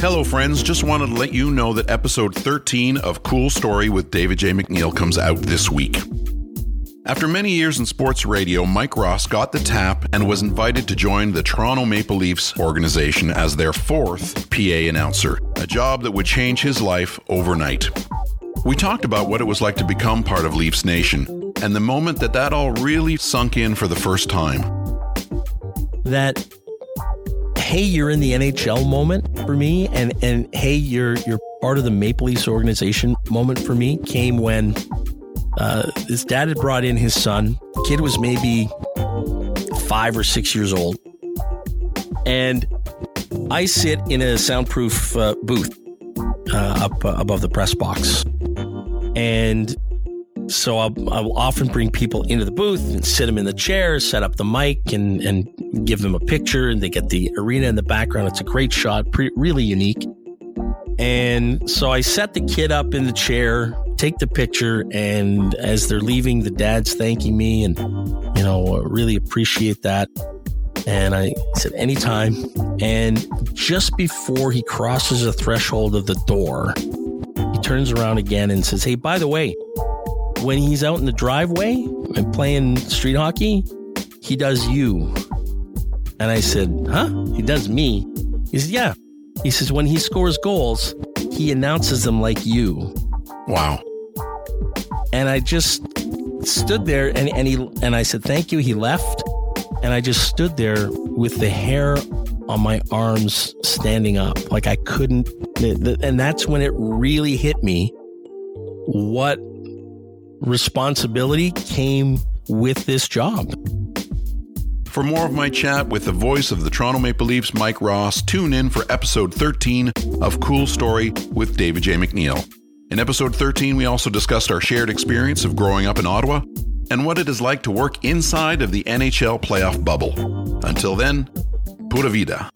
Hello, friends. Just wanted to let you know that episode 13 of Cool Story with David J. McNeil comes out this week. After many years in sports radio, Mike Ross got the tap and was invited to join the Toronto Maple Leafs organization as their fourth PA announcer, a job that would change his life overnight. We talked about what it was like to become part of Leafs Nation and the moment that that all really sunk in for the first time. That hey, you're in the NHL moment for me, and and hey, you're you're part of the Maple Leafs organization moment for me came when uh, his dad had brought in his son. Kid was maybe five or six years old, and I sit in a soundproof uh, booth uh, up uh, above the press box, and so I'll, I'll, often bring people into the booth and sit them in the chair, set up the mic, and and give them a picture, and they get the arena in the background. It's a great shot, really unique. And so I set the kid up in the chair, take the picture, and as they're leaving, the dad's thanking me, and you know, uh, really appreciate that. And I said, anytime. And just before he crosses the threshold of the door, he turns around again and says, Hey, by the way, when he's out in the driveway and playing street hockey, he does you. And I said, Huh? He does me? He said, Yeah. He says, When he scores goals, he announces them like you. Wow. And I just stood there and, and he and I said, Thank you. He left. And I just stood there with the hair on my arms standing up. Like I couldn't. And that's when it really hit me what responsibility came with this job. For more of my chat with the voice of the Toronto Maple Leafs, Mike Ross, tune in for episode 13 of Cool Story with David J. McNeil. In episode 13, we also discussed our shared experience of growing up in Ottawa and what it is like to work inside of the NHL playoff bubble. Until then, pura vida.